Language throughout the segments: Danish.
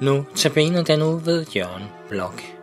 Nu tabiner den ud ved Jørgen Blok.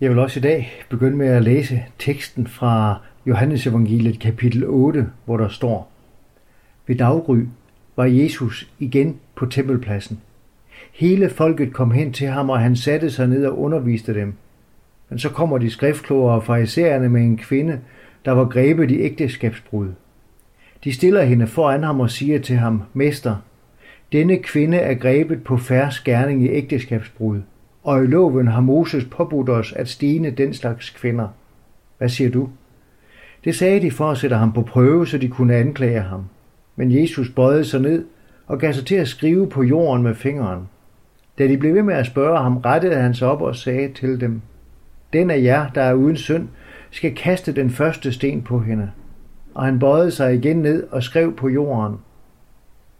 Jeg vil også i dag begynde med at læse teksten fra Johannes evangeliet kapitel 8, hvor der står, Ved daggry var Jesus igen på tempelpladsen. Hele folket kom hen til ham, og han satte sig ned og underviste dem. Men så kommer de skriftkloge og farisæerne med en kvinde, der var grebet i ægteskabsbrud. De stiller hende foran ham og siger til ham, Mester, denne kvinde er grebet på færre skærning i ægteskabsbrud og i loven har Moses påbudt os at stene den slags kvinder. Hvad siger du? Det sagde de for at sætte ham på prøve, så de kunne anklage ham. Men Jesus bøjede sig ned og gav sig til at skrive på jorden med fingeren. Da de blev ved med at spørge ham, rettede han sig op og sagde til dem, Den af jer, der er uden synd, skal kaste den første sten på hende. Og han bøjede sig igen ned og skrev på jorden.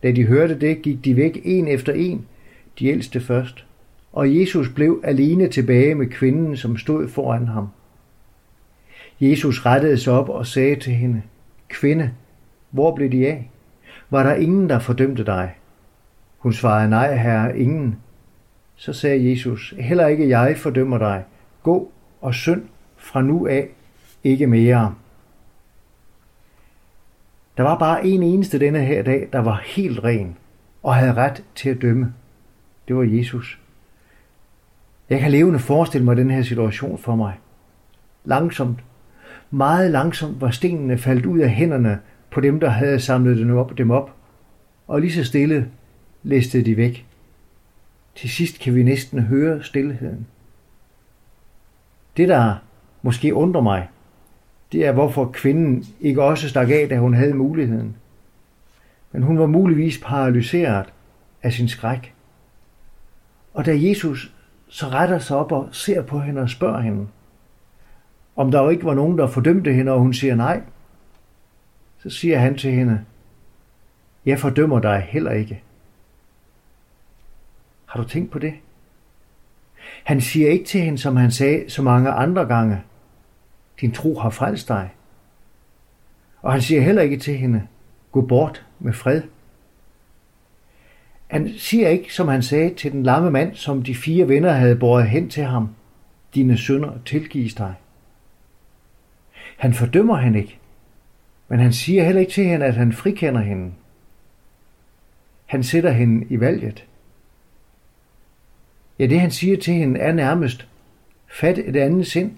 Da de hørte det, gik de væk en efter en, de ældste først og Jesus blev alene tilbage med kvinden, som stod foran ham. Jesus rettede sig op og sagde til hende, Kvinde, hvor blev de af? Var der ingen, der fordømte dig? Hun svarede, nej, herre, ingen. Så sagde Jesus, heller ikke jeg fordømmer dig. Gå og synd fra nu af, ikke mere. Der var bare en eneste denne her dag, der var helt ren og havde ret til at dømme. Det var Jesus. Jeg kan levende forestille mig den her situation for mig. Langsomt, meget langsomt var stenene faldt ud af hænderne på dem, der havde samlet dem op, dem op, og lige så stille læste de væk. Til sidst kan vi næsten høre stillheden. Det, der måske undrer mig, det er, hvorfor kvinden ikke også stak af, da hun havde muligheden. men hun var muligvis paralyseret af sin skræk. Og da Jesus så retter sig op og ser på hende og spørger hende, om der jo ikke var nogen, der fordømte hende, og hun siger nej, så siger han til hende, jeg fordømmer dig heller ikke. Har du tænkt på det? Han siger ikke til hende, som han sagde så mange andre gange, din tro har frelst dig. Og han siger heller ikke til hende, gå bort med fred. Han siger ikke, som han sagde til den lamme mand, som de fire venner havde båret hen til ham, dine sønder tilgives dig. Han fordømmer han ikke, men han siger heller ikke til hende, at han frikender hende. Han sætter hende i valget. Ja, det han siger til hende er nærmest, fat et andet sind.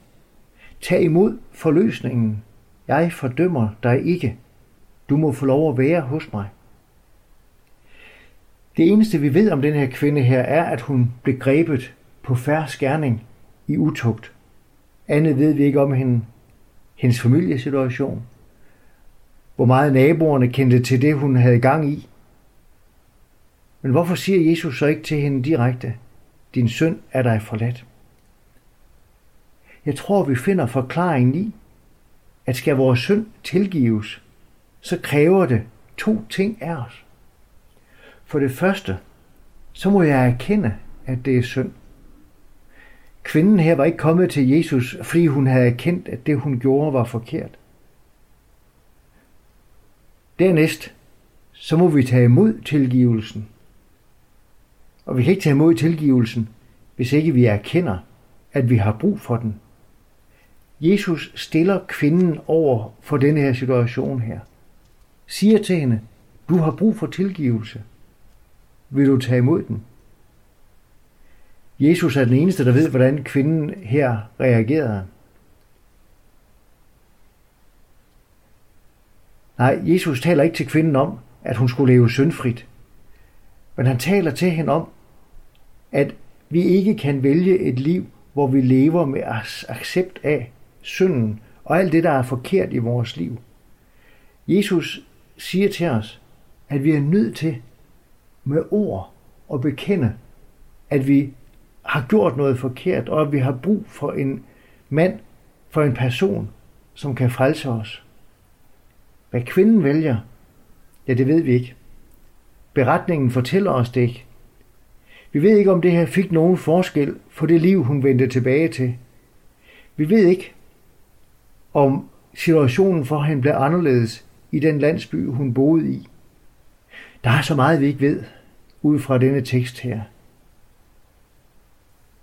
Tag imod forløsningen. Jeg fordømmer dig ikke. Du må få lov at være hos mig. Det eneste vi ved om den her kvinde her er, at hun blev grebet på færre skærning i utugt. Andet ved vi ikke om hende, hendes familiesituation, hvor meget naboerne kendte til det, hun havde gang i. Men hvorfor siger Jesus så ikke til hende direkte, din søn er dig forladt? Jeg tror, vi finder forklaringen i, at skal vores synd tilgives, så kræver det to ting af os. For det første, så må jeg erkende, at det er synd. Kvinden her var ikke kommet til Jesus, fordi hun havde erkendt, at det hun gjorde var forkert. Dernæst, så må vi tage imod tilgivelsen. Og vi kan ikke tage imod tilgivelsen, hvis ikke vi erkender, at vi har brug for den. Jesus stiller kvinden over for denne her situation her. Siger til hende, du har brug for tilgivelse. Vil du tage imod den? Jesus er den eneste, der ved, hvordan kvinden her reagerede. Nej, Jesus taler ikke til kvinden om, at hun skulle leve syndfrit. Men han taler til hende om, at vi ikke kan vælge et liv, hvor vi lever med accept af synden og alt det, der er forkert i vores liv. Jesus siger til os, at vi er nødt til med ord og bekende, at vi har gjort noget forkert, og at vi har brug for en mand, for en person, som kan frelse os. Hvad kvinden vælger, ja, det ved vi ikke. Beretningen fortæller os det ikke. Vi ved ikke, om det her fik nogen forskel for det liv, hun vendte tilbage til. Vi ved ikke, om situationen for hende blev anderledes i den landsby, hun boede i. Der er så meget, vi ikke ved ud fra denne tekst her.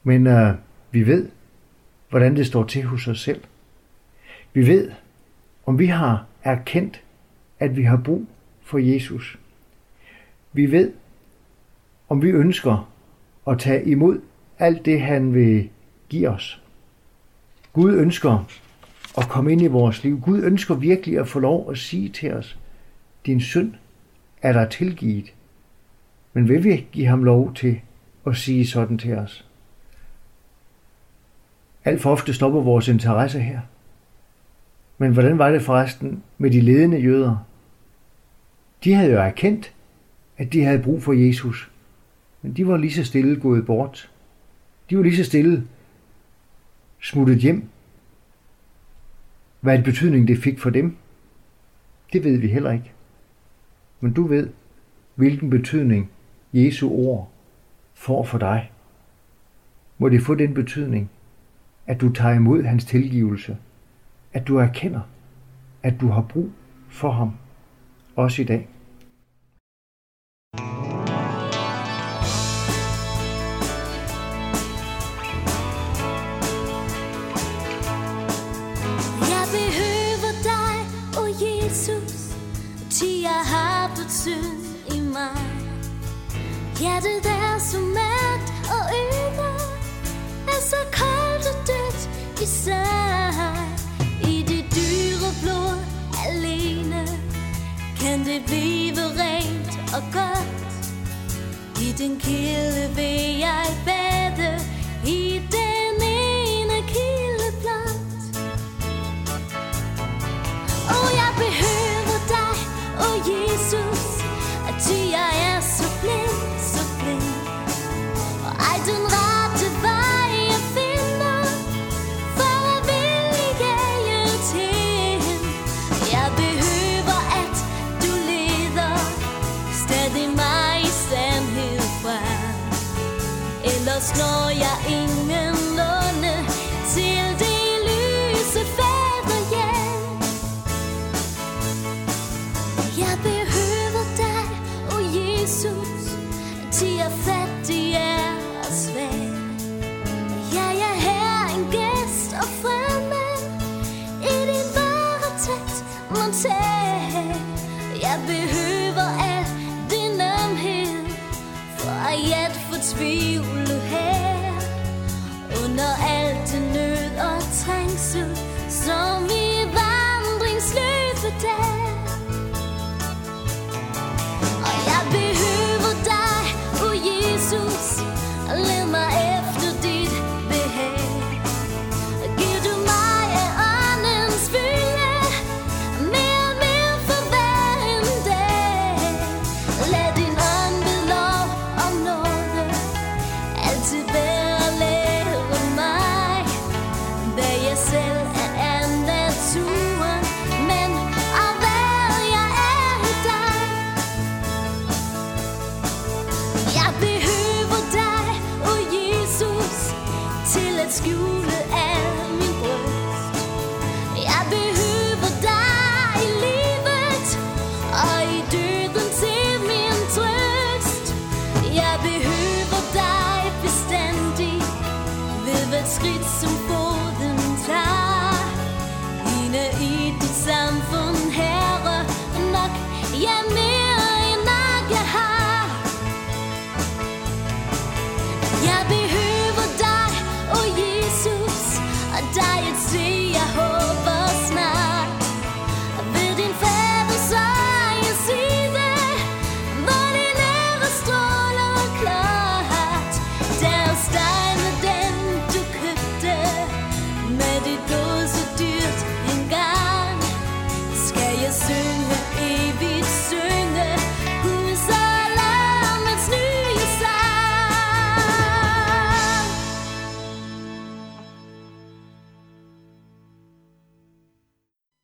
Men øh, vi ved, hvordan det står til hos os selv. Vi ved, om vi har erkendt, at vi har brug for Jesus. Vi ved, om vi ønsker at tage imod alt det, han vil give os. Gud ønsker at komme ind i vores liv. Gud ønsker virkelig at få lov at sige til os, din synd er der tilgivet. Men vil vi give ham lov til at sige sådan til os? Alt for ofte stopper vores interesse her. Men hvordan var det forresten med de ledende jøder? De havde jo erkendt, at de havde brug for Jesus. Men de var lige så stille gået bort. De var lige så stille smuttet hjem. Hvad en betydning det fik for dem, det ved vi heller ikke. Men du ved, hvilken betydning Jesu ord får for dig. Må det få den betydning, at du tager imod hans tilgivelse, at du erkender, at du har brug for ham, også i dag. Til har brudt synd i mig. Hjertet er så mørkt og øde, er så koldt og dødt i sig. I det dyre blod alene, kan det blive rent og godt. I den kilde vil jeg bade, Først når jeg ingenlunde til det lyse fader hjem. Jeg behøver dig, o oh Jesus Til jeg fattig er og svag Ja, jeg er her en gæst og fremmed I din varetægt montag Jeg behøver al din ømhed For at fortvivle tvivle